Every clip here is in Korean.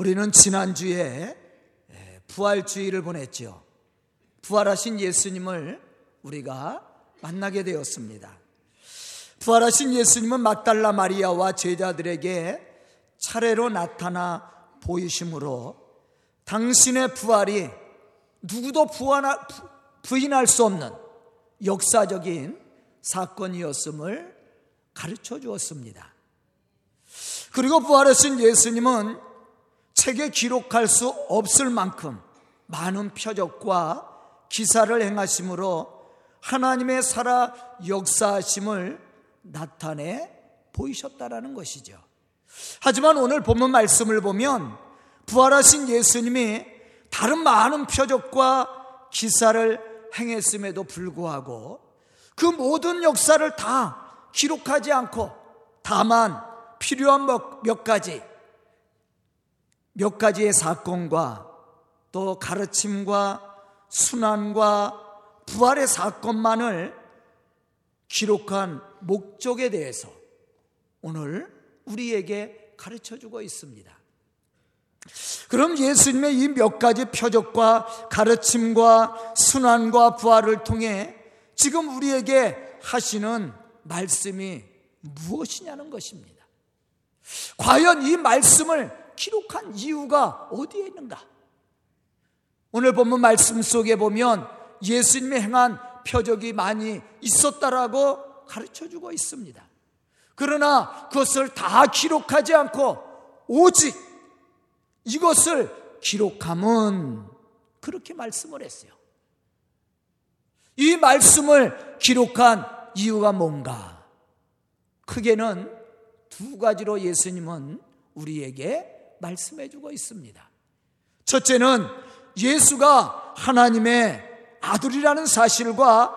우리는 지난주에 부활주의를 보냈죠. 부활하신 예수님을 우리가 만나게 되었습니다. 부활하신 예수님은 막달라 마리아와 제자들에게 차례로 나타나 보이심으로 당신의 부활이 누구도 부인할 수 없는 역사적인 사건이었음을 가르쳐 주었습니다. 그리고 부활하신 예수님은 책에 기록할 수 없을 만큼 많은 표적과 기사를 행하심으로 하나님의 살아 역사하심을 나타내 보이셨다라는 것이죠. 하지만 오늘 본문 말씀을 보면 부활하신 예수님이 다른 많은 표적과 기사를 행했음에도 불구하고 그 모든 역사를 다 기록하지 않고 다만 필요한 몇 가지 몇 가지의 사건과 또 가르침과 순환과 부활의 사건만을 기록한 목적에 대해서 오늘 우리에게 가르쳐 주고 있습니다. 그럼 예수님의 이 몇 가지 표적과 가르침과 순환과 부활을 통해 지금 우리에게 하시는 말씀이 무엇이냐는 것입니다. 과연 이 말씀을 기록한 이유가 어디에 있는가? 오늘 본문 말씀 속에 보면 예수님이 행한 표적이 많이 있었다라고 가르쳐 주고 있습니다. 그러나 그것을 다 기록하지 않고 오직 이것을 기록함은 그렇게 말씀을 했어요. 이 말씀을 기록한 이유가 뭔가? 크게는 두 가지로 예수님은 우리에게 말씀해 주고 있습니다. 첫째는 예수가 하나님의 아들이라는 사실과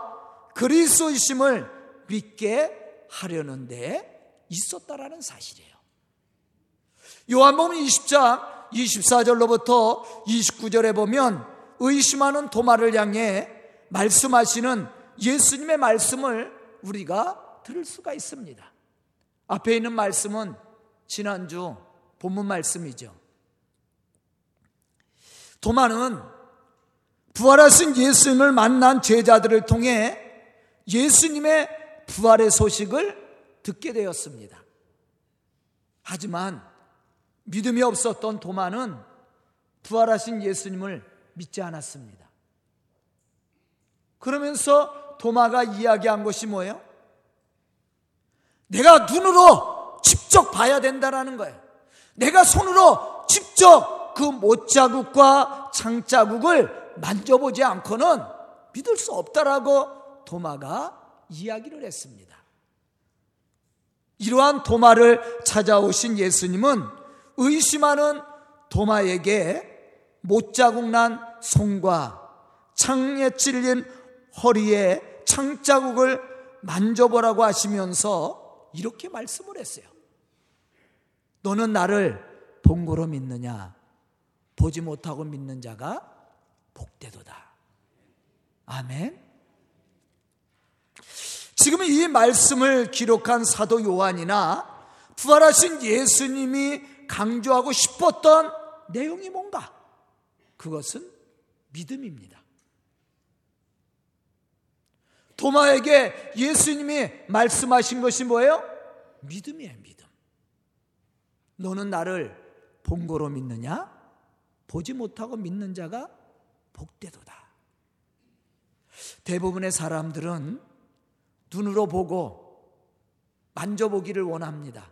그리스도이심을 믿게 하려는 데 있었다라는 사실이에요. 요한복음 20장 24절로부터 29절에 보면 의심하는 도마를 향해 말씀하시는 예수님의 말씀을 우리가 들을 수가 있습니다. 앞에 있는 말씀은 지난주 본문 말씀이죠. 도마는 부활하신 예수님을 만난 제자들을 통해 예수님의 부활의 소식을 듣게 되었습니다. 하지만 믿음이 없었던 도마는 부활하신 예수님을 믿지 않았습니다. 그러면서 도마가 이야기한 것이 뭐예요? 내가 눈으로 직접 봐야 된다라는 거예요. 내가 손으로 직접 그 못자국과 창자국을 만져보지 않고는 믿을 수 없다라고 도마가 이야기를 했습니다. 이러한 도마를 찾아오신 예수님은 의심하는 도마에게 못자국 난 손과 창에 찔린 허리에 창자국을 만져보라고 하시면서 이렇게 말씀을 했어요. 너는 나를 본고로 믿느냐? 보지 못하고 믿는 자가 복되도다. 아멘. 지금 이 말씀을 기록한 사도 요한이나 부활하신 예수님이 강조하고 싶었던 내용이 뭔가? 그것은 믿음입니다. 도마에게 예수님이 말씀하신 것이 뭐예요? 믿음이에요, 믿음. 너는 나를 본고로 믿느냐? 보지 못하고 믿는 자가 복되도다. 대부분의 사람들은 눈으로 보고 만져보기를 원합니다.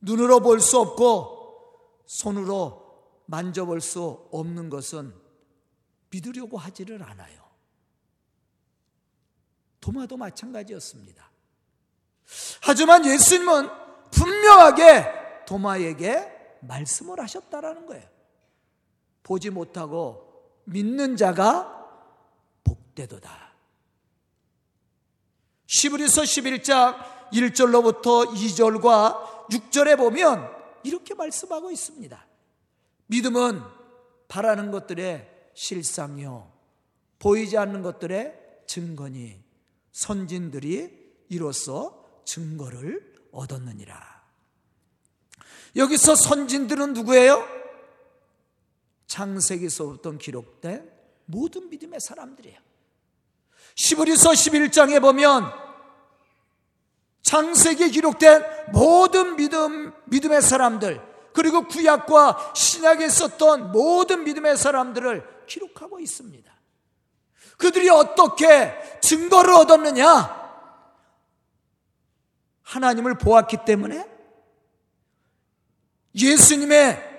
눈으로 볼 수 없고 손으로 만져볼 수 없는 것은 믿으려고 하지를 않아요. 도마도 마찬가지였습니다. 하지만 예수님은 분명하게 도마에게 말씀을 하셨다라는 거예요. 보지 못하고 믿는 자가 복되도다. 시브리서 11장 1절로부터 2절과 6절에 보면 이렇게 말씀하고 있습니다. 믿음은 바라는 것들의 실상이요. 보이지 않는 것들의 증거니 선진들이 이로써 증거를 얻었느니라. 여기서 선진들은 누구예요? 창세기서부터 기록된 모든 믿음의 사람들이에요. 시브리서 11장에 보면 창세기에 기록된 모든 믿음, 믿음의 사람들, 그리고 구약과 신약에 썼던 모든 믿음의 사람들을 기록하고 있습니다. 그들이 어떻게 증거를 얻었느냐? 하나님을 보았기 때문에 예수님의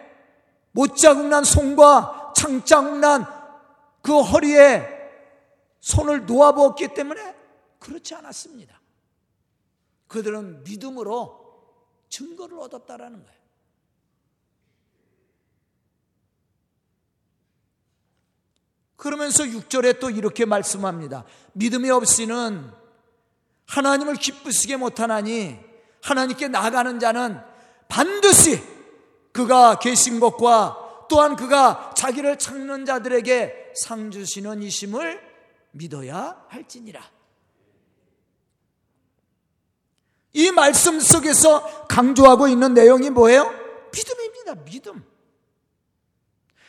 못자국난 손과 창자국난 그 허리에 손을 놓아보았기 때문에 그렇지 않았습니다. 그들은 믿음으로 증거를 얻었다라는 거예요. 그러면서 6절에 또 이렇게 말씀합니다. 믿음이 없이는 하나님을 기쁘시게 못하나니 하나님께 나가는 자는 반드시 그가 계신 것과 또한 그가 자기를 찾는 자들에게 상 주시는 이심을 믿어야 할지니라. 이 말씀 속에서 강조하고 있는 내용이 뭐예요? 믿음입니다. 믿음.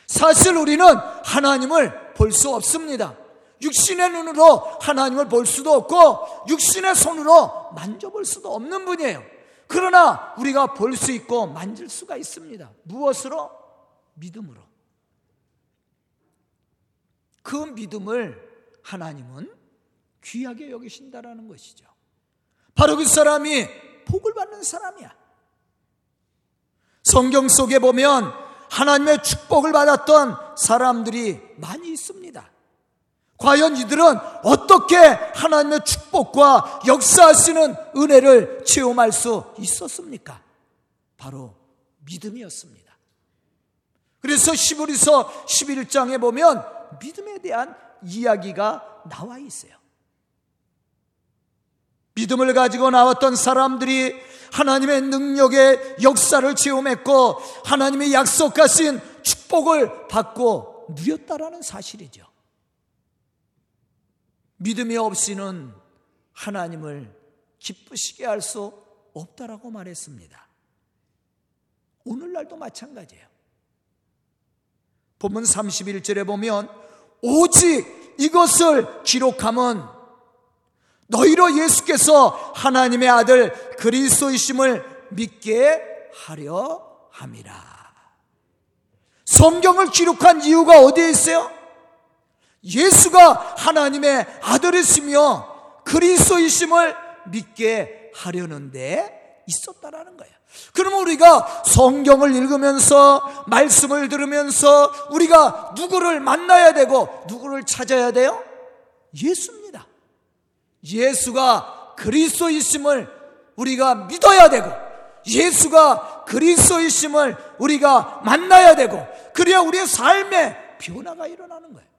사실 우리는 하나님을 볼 수 없습니다. 육신의 눈으로 하나님을 볼 수도 없고 육신의 손으로 만져볼 수도 없는 분이에요. 그러나 우리가 볼 수 있고 만질 수가 있습니다. 무엇으로? 믿음으로. 그 믿음을 하나님은 귀하게 여기신다라는 것이죠. 바로 그 사람이 복을 받는 사람이야. 성경 속에 보면 하나님의 축복을 받았던 사람들이 많이 있습니다. 과연 이들은 어떻게 하나님의 축복과 역사하시는 은혜를 체험할 수 있었습니까? 바로 믿음이었습니다. 그래서 시브리서 11장에 보면 믿음에 대한 이야기가 나와 있어요. 믿음을 가지고 나왔던 사람들이 하나님의 능력의 역사를 체험했고 하나님의 약속하신 축복을 받고 누렸다라는 사실이죠. 믿음이 없이는 하나님을 기쁘시게 할 수 없다라고 말했습니다. 오늘날도 마찬가지예요. 본문 31절에 보면 오직 이것을 기록함은 너희로 예수께서 하나님의 아들 그리스도이심을 믿게 하려 함이라. 성경을 기록한 이유가 어디에 있어요? 예수가 하나님의 아들이시며 그리스도이심을 믿게 하려는데 있었다라는 거예요. 그러면 우리가 성경을 읽으면서 말씀을 들으면서 우리가 누구를 만나야 되고 누구를 찾아야 돼요? 예수입니다. 예수가 그리스도이심을 우리가 믿어야 되고 예수가 그리스도이심을 우리가 만나야 되고 그래야 우리의 삶에 변화가 일어나는 거예요.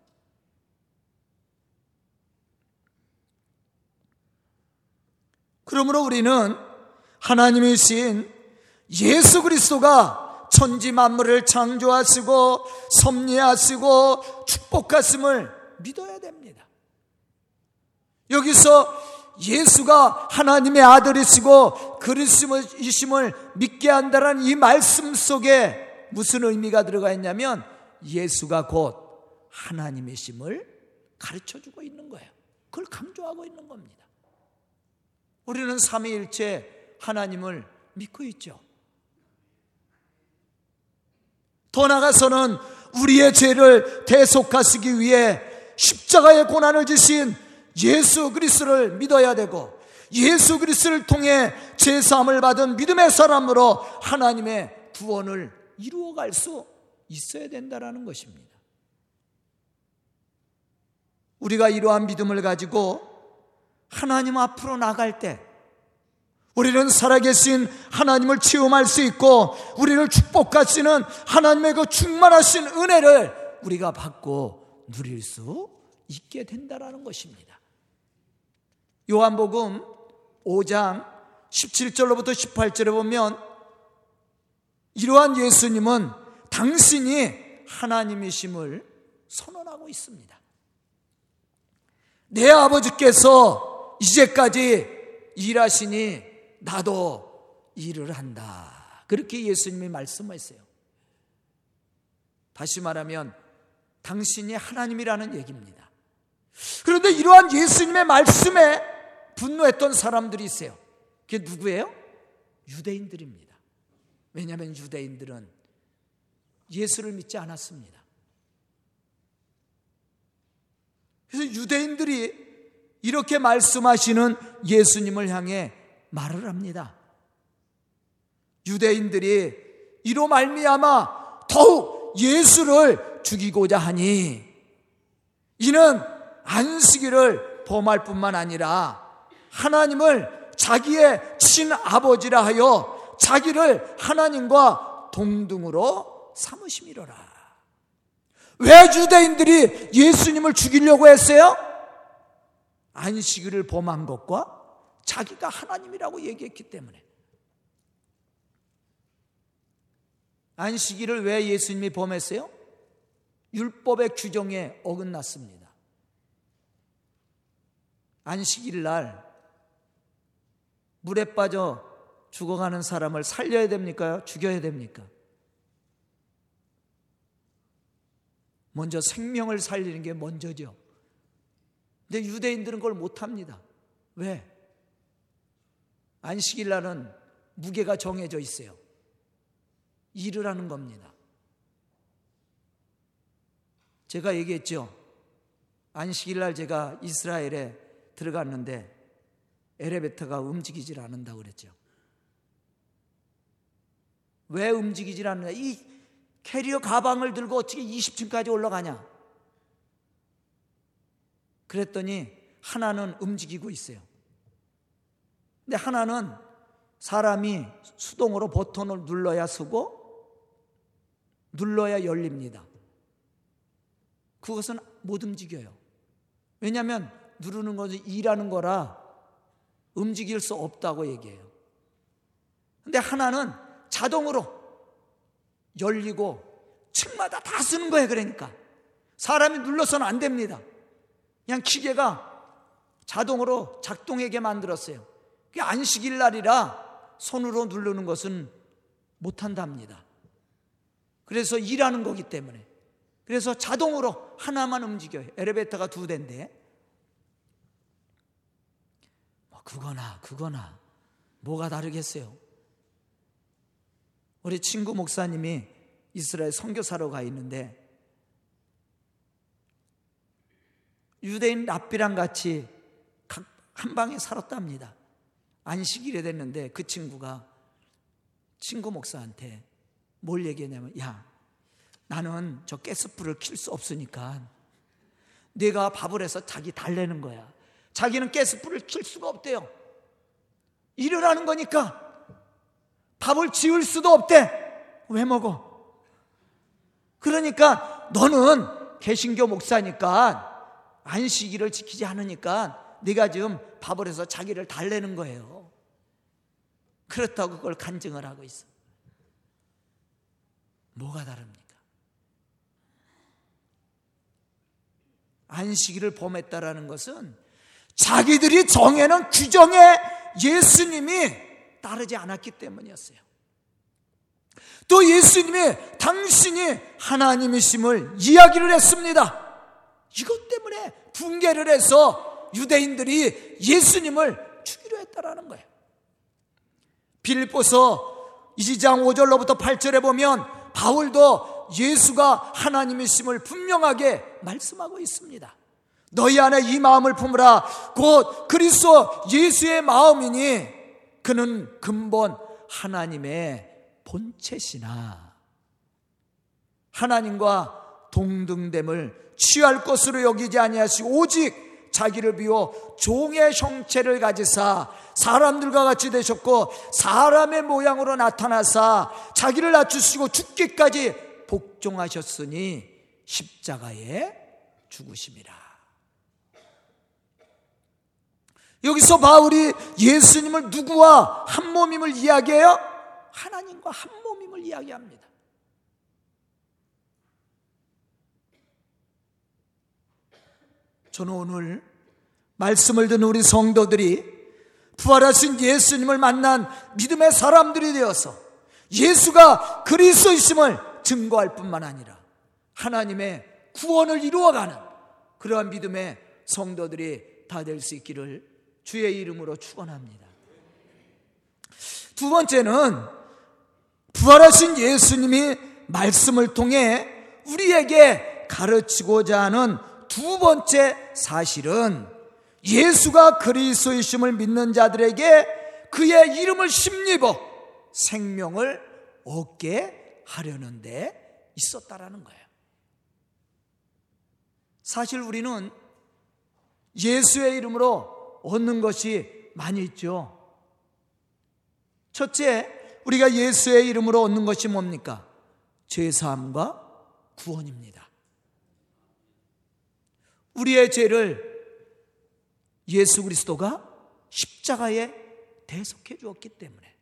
그러므로 우리는 하나님이신 예수 그리스도가 천지 만물을 창조하시고 섭리하시고 축복하심을 믿어야 됩니다. 여기서 예수가 하나님의 아들이시고 그리스도이심을 믿게 한다는 이 말씀 속에 무슨 의미가 들어가 있냐면 예수가 곧 하나님이심을 가르쳐 주고 있는 거예요. 그걸 강조하고 있는 겁니다. 우리는 삼위일체 하나님을 믿고 있죠. 더 나아가서는 우리의 죄를 대속하시기 위해 십자가의 고난을 지신 예수 그리스도를 믿어야 되고 예수 그리스도를 통해 죄 사함을 받은 믿음의 사람으로 하나님의 구원을 이루어 갈 수 있어야 된다라는 것입니다. 우리가 이러한 믿음을 가지고 하나님 앞으로 나갈 때 우리는 살아계신 하나님을 체험할 수 있고 우리를 축복하시는 하나님의 그 충만하신 은혜를 우리가 받고 누릴 수 있게 된다라는 것입니다. 요한복음 5장 17절로부터 18절에 보면 이러한 예수님은 당신이 하나님이심을 선언하고 있습니다. 내 아버지께서 이제까지 일하시니 나도 일을 한다. 그렇게 예수님이 말씀하셨어요. 다시 말하면 당신이 하나님이라는 얘기입니다. 그런데 이러한 예수님의 말씀에 분노했던 사람들이 있어요. 그게 누구예요? 유대인들입니다. 왜냐하면 유대인들은 예수를 믿지 않았습니다. 그래서 유대인들이 이렇게 말씀하시는 예수님을 향해 말을 합니다. 유대인들이 이로 말미암아 더욱 예수를 죽이고자 하니 이는 안식일을 범할 뿐만 아니라 하나님을 자기의 친아버지라 하여 자기를 하나님과 동등으로 삼으심이로라. 왜 유대인들이 예수님을 죽이려고 했어요? 안식일을 범한 것과 자기가 하나님이라고 얘기했기 때문에. 안식일을 왜 예수님이 범했어요? 율법의 규정에 어긋났습니다. 안식일 날 물에 빠져 죽어가는 사람을 살려야 됩니까? 죽여야 됩니까? 먼저 생명을 살리는 게 먼저죠. 근데 유대인들은 그걸 못합니다. 왜? 안식일 날은 무게가 정해져 있어요. 일을 하는 겁니다. 제가 얘기했죠. 안식일 날 제가 이스라엘에 들어갔는데 엘리베이터가 움직이질 않는다고 그랬죠. 왜 움직이질 않느냐? 이 캐리어 가방을 들고 어떻게 20층까지 올라가냐? 그랬더니 하나는 움직이고 있어요. 근데 하나는 사람이 수동으로 버튼을 눌러야 서고 눌러야 열립니다. 그것은 못 움직여요. 왜냐하면 누르는 것은 일하는 거라 움직일 수 없다고 얘기해요. 근데 하나는 자동으로 열리고 층마다 다 쓰는 거예요. 그러니까 사람이 눌러서는 안 됩니다. 그냥 기계가 자동으로 작동하게 만들었어요. 그게 안식일 날이라 손으로 누르는 것은 못한답니다. 그래서 일하는 거기 때문에. 그래서 자동으로 하나만 움직여요. 엘리베이터가 두 대인데. 뭐 그거나 그거나 뭐가 다르겠어요. 우리 친구 목사님이 이스라엘 선교사로 가 있는데 유대인 랍비랑 같이 한 방에 살았답니다. 안식일에 됐는데 그 친구가 친구 목사한테 뭘 얘기했냐면 야 나는 저 가스불을 킬 수 없으니까 내가 밥을 해서 자기 달래는 거야. 자기는 가스불을 킬 수가 없대요. 일을 하는 거니까 밥을 지을 수도 없대. 왜 먹어? 그러니까 너는 개신교 목사니까 안식일을 지키지 않으니까 네가 지금 밥을 해서 자기를 달래는 거예요. 그렇다고 그걸 간증을 하고 있어. 뭐가 다릅니까? 안식일을 범했다라는 것은 자기들이 정해놓은 규정에 예수님이 따르지 않았기 때문이었어요. 또 예수님이 당신이 하나님이심을 이야기를 했습니다. 이것 때문에 붕괴를 해서 유대인들이 예수님을 죽이려 했다라는 거예요. 빌립보서 2장 5절로부터 8절에 보면 바울도 예수가 하나님이심을 분명하게 말씀하고 있습니다. 너희 안에 이 마음을 품으라 곧 그리스도 예수의 마음이니 그는 근본 하나님의 본체시나 하나님과 동등됨을 취할 것으로 여기지 아니하시고 오직 자기를 비워 종의 형체를 가지사 사람들과 같이 되셨고 사람의 모양으로 나타나사 자기를 낮추시고 죽기까지 복종하셨으니 십자가에 죽으심이라. 여기서 바울이 예수님을 누구와 한 몸임을 이야기해요? 하나님과 한 몸임을 이야기합니다. 저는 오늘 말씀을 듣는 우리 성도들이 부활하신 예수님을 만난 믿음의 사람들이 되어서 예수가 그리스도이심을 증거할 뿐만 아니라 하나님의 구원을 이루어가는 그러한 믿음의 성도들이 다 될 수 있기를 주의 이름으로 축원합니다. 두 번째는 부활하신 예수님이 말씀을 통해 우리에게 가르치고자 하는 두 번째 사실은 예수가 그리스도이심을 믿는 자들에게 그의 이름을 심입어 생명을 얻게 하려는 데 있었다라는 거예요. 사실 우리는 예수의 이름으로 얻는 것이 많이 있죠. 첫째, 우리가 예수의 이름으로 얻는 것이 뭡니까? 죄사함과 구원입니다. 우리의 죄를 예수 그리스도가 십자가에 대속해 주었기 때문에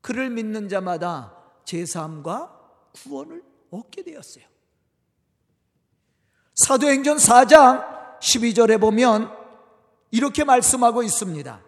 그를 믿는 자마다 제사함과 구원을 얻게 되었어요. 사도행전 4장 12절에 보면 이렇게 말씀하고 있습니다.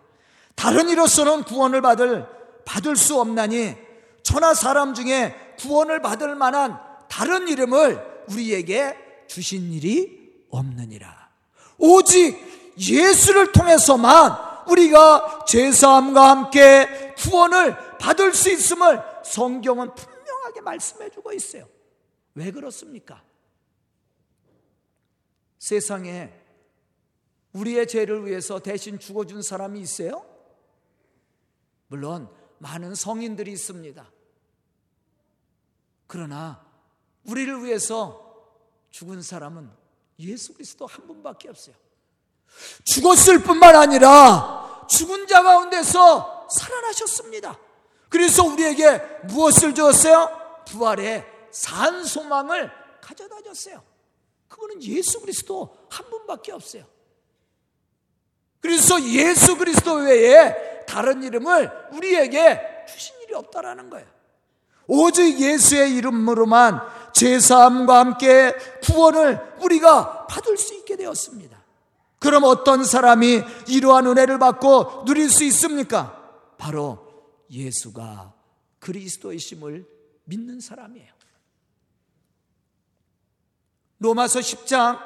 다른 이로서는 구원을 받을 받을 수 없나니 천하 사람 중에 구원을 받을 만한 다른 이름을 우리에게 주신 일이 없느니라. 오직 예수를 통해서만 우리가 제사함과 함께 구원을 받을 수 있음을 성경은 분명하게 말씀해 주고 있어요. 왜 그렇습니까? 세상에 우리의 죄를 위해서 대신 죽어준 사람이 있어요? 물론 많은 성인들이 있습니다. 그러나 우리를 위해서 죽은 사람은 예수 그리스도 한 분밖에 없어요. 죽었을 뿐만 아니라 죽은 자 가운데서 살아나셨습니다. 그래서 우리에게 무엇을 주었어요? 부활의 산 소망을 가져다 줬어요. 그거는 예수 그리스도 한 분밖에 없어요. 그래서 예수 그리스도 외에 다른 이름을 우리에게 주신 일이 없다라는 거예요. 오직 예수의 이름으로만 제사함과 함께 구원을 우리가 받을 수 있게 되었습니다. 그럼 어떤 사람이 이러한 은혜를 받고 누릴 수 있습니까? 바로 예수가 그리스도이심을 믿는 사람이에요. 로마서 10장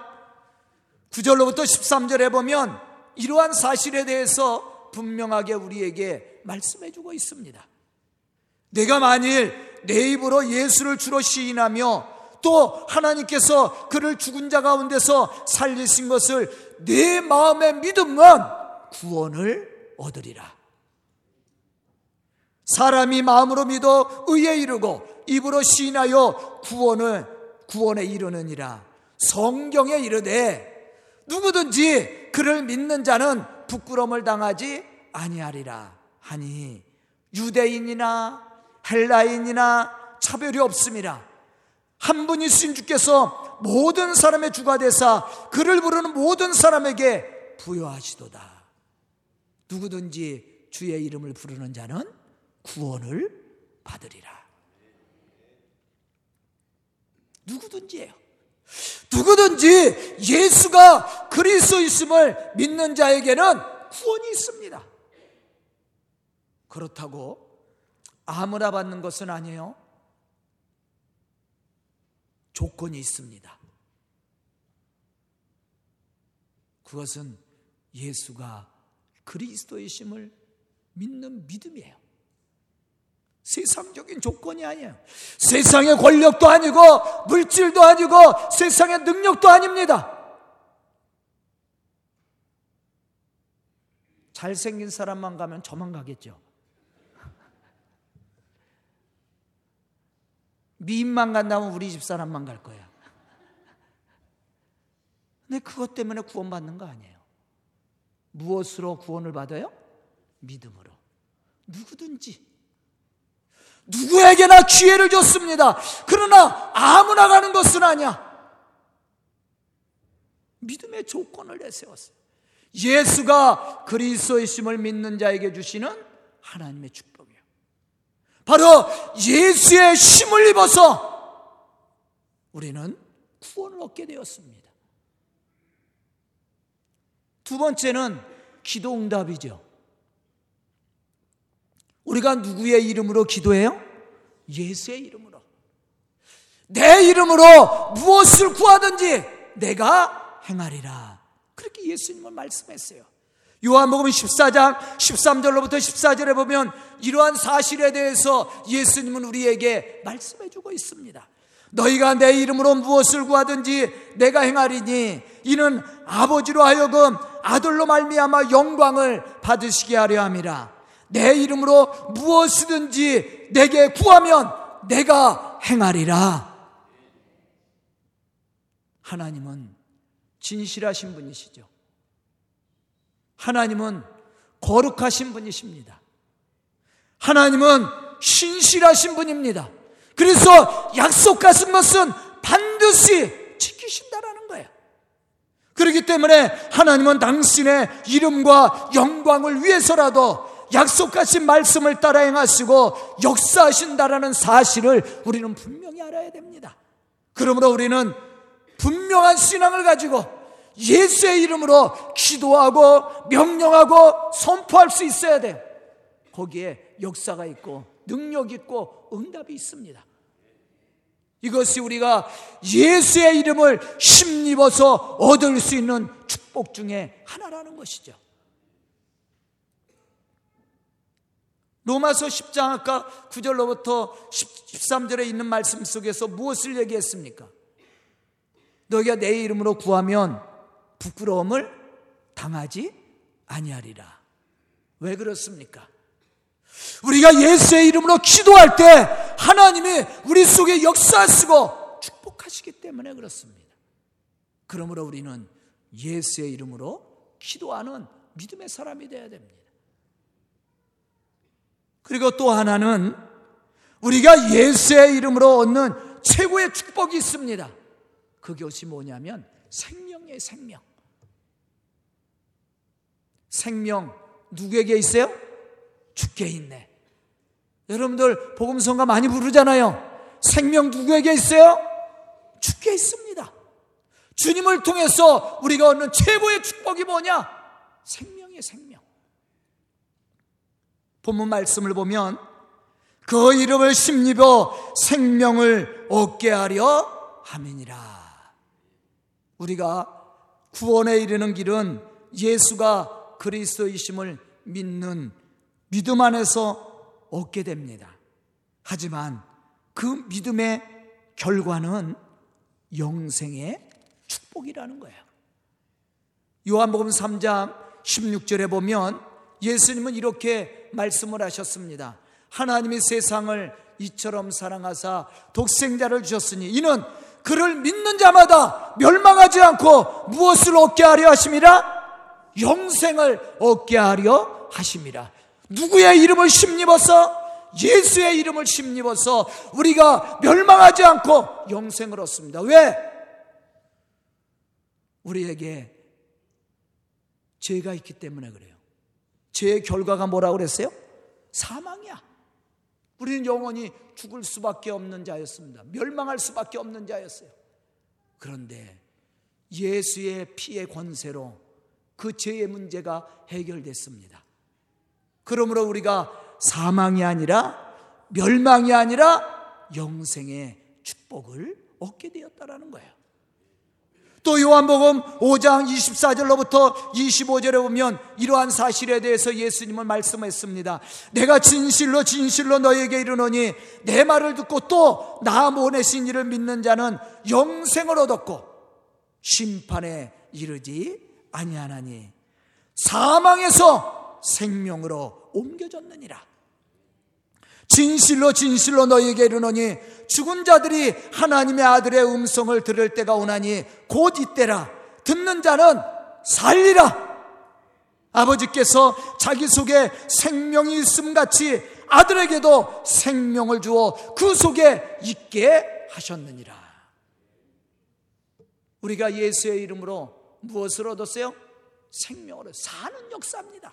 9절로부터 13절에 보면 이러한 사실에 대해서 분명하게 우리에게 말씀해 주고 있습니다. 내가 만일 내 입으로 예수를 주로 시인하며 또 하나님께서 그를 죽은 자 가운데서 살리신 것을 내 마음에 믿으면 구원을 얻으리라. 사람이 마음으로 믿어 의에 이르고 입으로 시인하여 구원을 구원에 이르느니라. 성경에 이르되 누구든지 그를 믿는 자는 부끄러움을 당하지 아니하리라 하니 유대인이나 헬라인이나 차별이 없습니다. 한 분이신 주께서 모든 사람의 주가 되사 그를 부르는 모든 사람에게 부여하시도다. 누구든지 주의 이름을 부르는 자는 구원을 받으리라. 누구든지예요. 누구든지 예수가 그리스도 있음을 믿는 자에게는 구원이 있습니다. 그렇다고 아무나 받는 것은 아니에요. 조건이 있습니다. 그것은 예수가 그리스도이심을 믿는 믿음이에요. 세상적인 조건이 아니에요. 세상의 권력도 아니고 물질도 아니고 세상의 능력도 아닙니다. 잘생긴 사람만 가면 저만 가겠죠. 미인만 간다면 우리 집 사람만 갈 거야. 근데 그것 때문에 구원받는 거 아니에요. 무엇으로 구원을 받아요? 믿음으로. 누구든지. 누구에게나 기회를 줬습니다. 그러나 아무나 가는 것은 아니야. 믿음의 조건을 내세웠어요. 예수가 그리스도의 심을 믿는 자에게 주시는 하나님의 축복. 바로 예수의 힘을 입어서 우리는 구원을 얻게 되었습니다. 두 번째는 기도 응답이죠. 우리가 누구의 이름으로 기도해요? 예수의 이름으로. 내 이름으로 무엇을 구하든지 내가 행하리라. 그렇게 예수님은 말씀했어요. 요한복음 14장 13절로부터 14절에 보면 이러한 사실에 대해서 예수님은 우리에게 말씀해 주고 있습니다. 너희가 내 이름으로 무엇을 구하든지 내가 행하리니 이는 아버지로 하여금 아들로 말미암아 영광을 받으시게 하려 함이라. 내 이름으로 무엇이든지 내게 구하면 내가 행하리라. 하나님은 진실하신 분이시죠. 하나님은 거룩하신 분이십니다. 하나님은 신실하신 분입니다. 그래서 약속하신 것은 반드시 지키신다라는 거예요. 그렇기 때문에 하나님은 당신의 이름과 영광을 위해서라도 약속하신 말씀을 따라 행하시고 역사하신다라는 사실을 우리는 분명히 알아야 됩니다. 그러므로 우리는 분명한 신앙을 가지고 예수의 이름으로 기도하고 명령하고 선포할 수 있어야 돼요. 거기에 역사가 있고 능력 있고 응답이 있습니다. 이것이 우리가 예수의 이름을 힘입어서 얻을 수 있는 축복 중에 하나라는 것이죠. 로마서 10장 아까 9절로부터 13절에 있는 말씀 속에서 무엇을 얘기했습니까? 너희가 내 이름으로 구하면 부끄러움을 당하지 아니하리라. 왜 그렇습니까? 우리가 예수의 이름으로 기도할 때 하나님이 우리 속에 역사하시고 축복하시기 때문에 그렇습니다. 그러므로 우리는 예수의 이름으로 기도하는 믿음의 사람이 되어야 됩니다. 그리고 또 하나는 우리가 예수의 이름으로 얻는 최고의 축복이 있습니다. 그것이 뭐냐면 생명 의 생명. 생명 누구에게 있어요? 주께 있네. 여러분들 복음성가 많이 부르잖아요. 생명 누구에게 있어요? 주께 있습니다. 주님을 통해서 우리가 얻는 최고의 축복이 뭐냐? 생명의 생명. 본문 말씀을 보면 그 이름을 심입어 생명을 얻게 하려 함이니라. 우리가 구원에 이르는 길은 예수가 그리스도이심을 믿는 믿음 안에서 얻게 됩니다. 하지만 그 믿음의 결과는 영생의 축복이라는 거예요. 요한복음 3장 16절에 보면 예수님은 이렇게 말씀을 하셨습니다. 하나님이 세상을 이처럼 사랑하사 독생자를 주셨으니 이는 그를 믿는 자마다 멸망하지 않고 무엇을 얻게 하려 하심이라? 영생을 얻게 하려 하심이라. 누구의 이름을 심입어서 예수의 이름을 심입어서 우리가 멸망하지 않고 영생을 얻습니다. 왜? 우리에게 죄가 있기 때문에 그래요. 죄의 결과가 뭐라고 그랬어요? 사망이야. 우리는 영원히 죽을 수밖에 없는 자였습니다. 멸망할 수밖에 없는 자였어요. 그런데 예수의 피의 권세로 그 죄의 문제가 해결됐습니다. 그러므로 우리가 사망이 아니라 멸망이 아니라 영생의 축복을 얻게 되었다라는 거예요. 또 요한복음 5장 24절로부터 25절에 보면 이러한 사실에 대해서 예수님은 말씀했습니다. 내가 진실로 진실로 너에게 이르노니 내 말을 듣고 또 나 보내신 이를 믿는 자는 영생을 얻었고 심판에 이르지 아니하나니 사망에서 생명으로 옮겨졌느니라. 진실로 진실로 너희에게 이르노니 죽은 자들이 하나님의 아들의 음성을 들을 때가 오나니 곧 이때라. 듣는 자는 살리라. 아버지께서 자기 속에 생명이 있음 같이 아들에게도 생명을 주어 그 속에 있게 하셨느니라. 우리가 예수의 이름으로 무엇을 얻었어요? 생명을 사는 역사입니다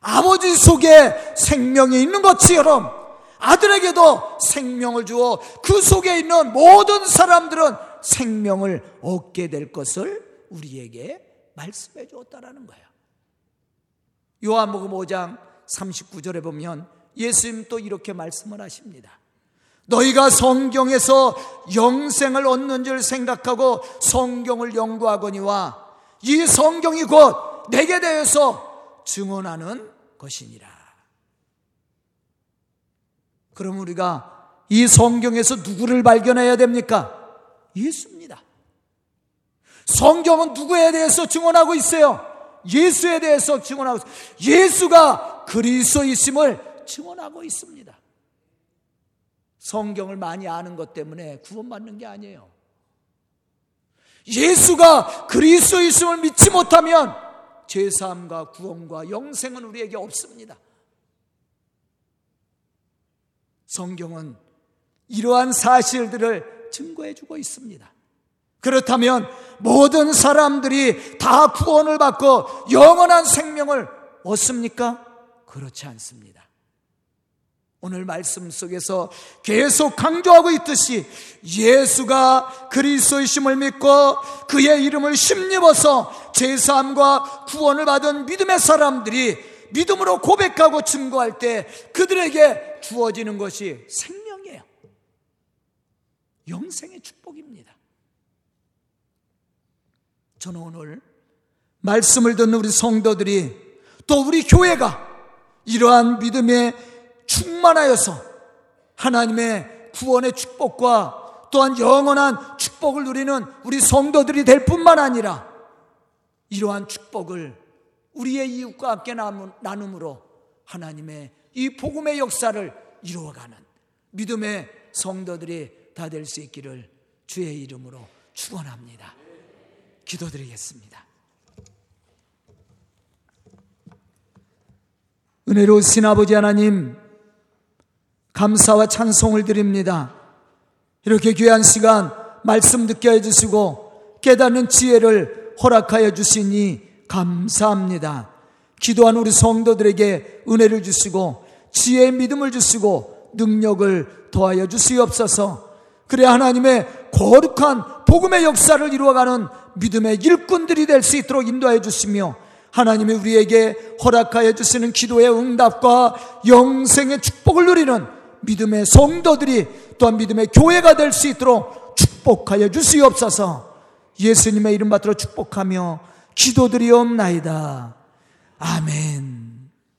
아버지 속에 생명이 있는 것처럼 아들에게도 생명을 주어 그 속에 있는 모든 사람들은 생명을 얻게 될 것을 우리에게 말씀해 주었다라는 거예요. 요한복음 5장 39절에 보면 예수님 또 이렇게 말씀을 하십니다. 너희가 성경에서 영생을 얻는 줄 생각하고 성경을 연구하거니와 이 성경이 곧 내게 대해서 증언하는 것이니라. 그럼 우리가 이 성경에서 누구를 발견해야 됩니까? 예수입니다. 성경은 누구에 대해서 증언하고 있어요? 예수에 대해서 증언하고 있어요. 예수가 그리스도이심을 증언하고 있습니다. 성경을 많이 아는 것 때문에 구원받는 게 아니에요. 예수가 그리스도이심을 믿지 못하면 죄사함과 구원과 영생은 우리에게 없습니다. 성경은 이러한 사실들을 증거해 주고 있습니다. 그렇다면 모든 사람들이 다 구원을 받고 영원한 생명을 얻습니까? 그렇지 않습니다. 오늘 말씀 속에서 계속 강조하고 있듯이 예수가 그리스도이심을 믿고 그의 이름을 심입어서 제사함과 구원을 받은 믿음의 사람들이 믿음으로 고백하고 증거할 때 그들에게 주어지는 것이 생명이에요. 영생의 축복입니다. 저는 오늘 말씀을 듣는 우리 성도들이 또 우리 교회가 이러한 믿음에 충만하여서 하나님의 구원의 축복과 또한 영원한 축복을 누리는 우리 성도들이 될 뿐만 아니라 이러한 축복을 우리의 이웃과 함께 나눔으로 하나님의 이 복음의 역사를 이루어가는 믿음의 성도들이 다 될 수 있기를 주의 이름으로 축원합니다. 기도드리겠습니다. 은혜로우신 아버지 하나님, 감사와 찬송을 드립니다. 이렇게 귀한 시간 말씀 듣게 해주시고 깨닫는 지혜를 허락하여 주시니 감사합니다. 기도한 우리 성도들에게 은혜를 주시고 지혜의 믿음을 주시고 능력을 더하여 주시옵소서. 그래 하나님의 거룩한 복음의 역사를 이루어가는 믿음의 일꾼들이 될 수 있도록 인도하여 주시며 하나님이 우리에게 허락하여 주시는 기도의 응답과 영생의 축복을 누리는 믿음의 성도들이 또한 믿음의 교회가 될 수 있도록 축복하여 주시옵소서 예수님의 이름 받들어 축복하며 기도드리옵나이다. 아멘.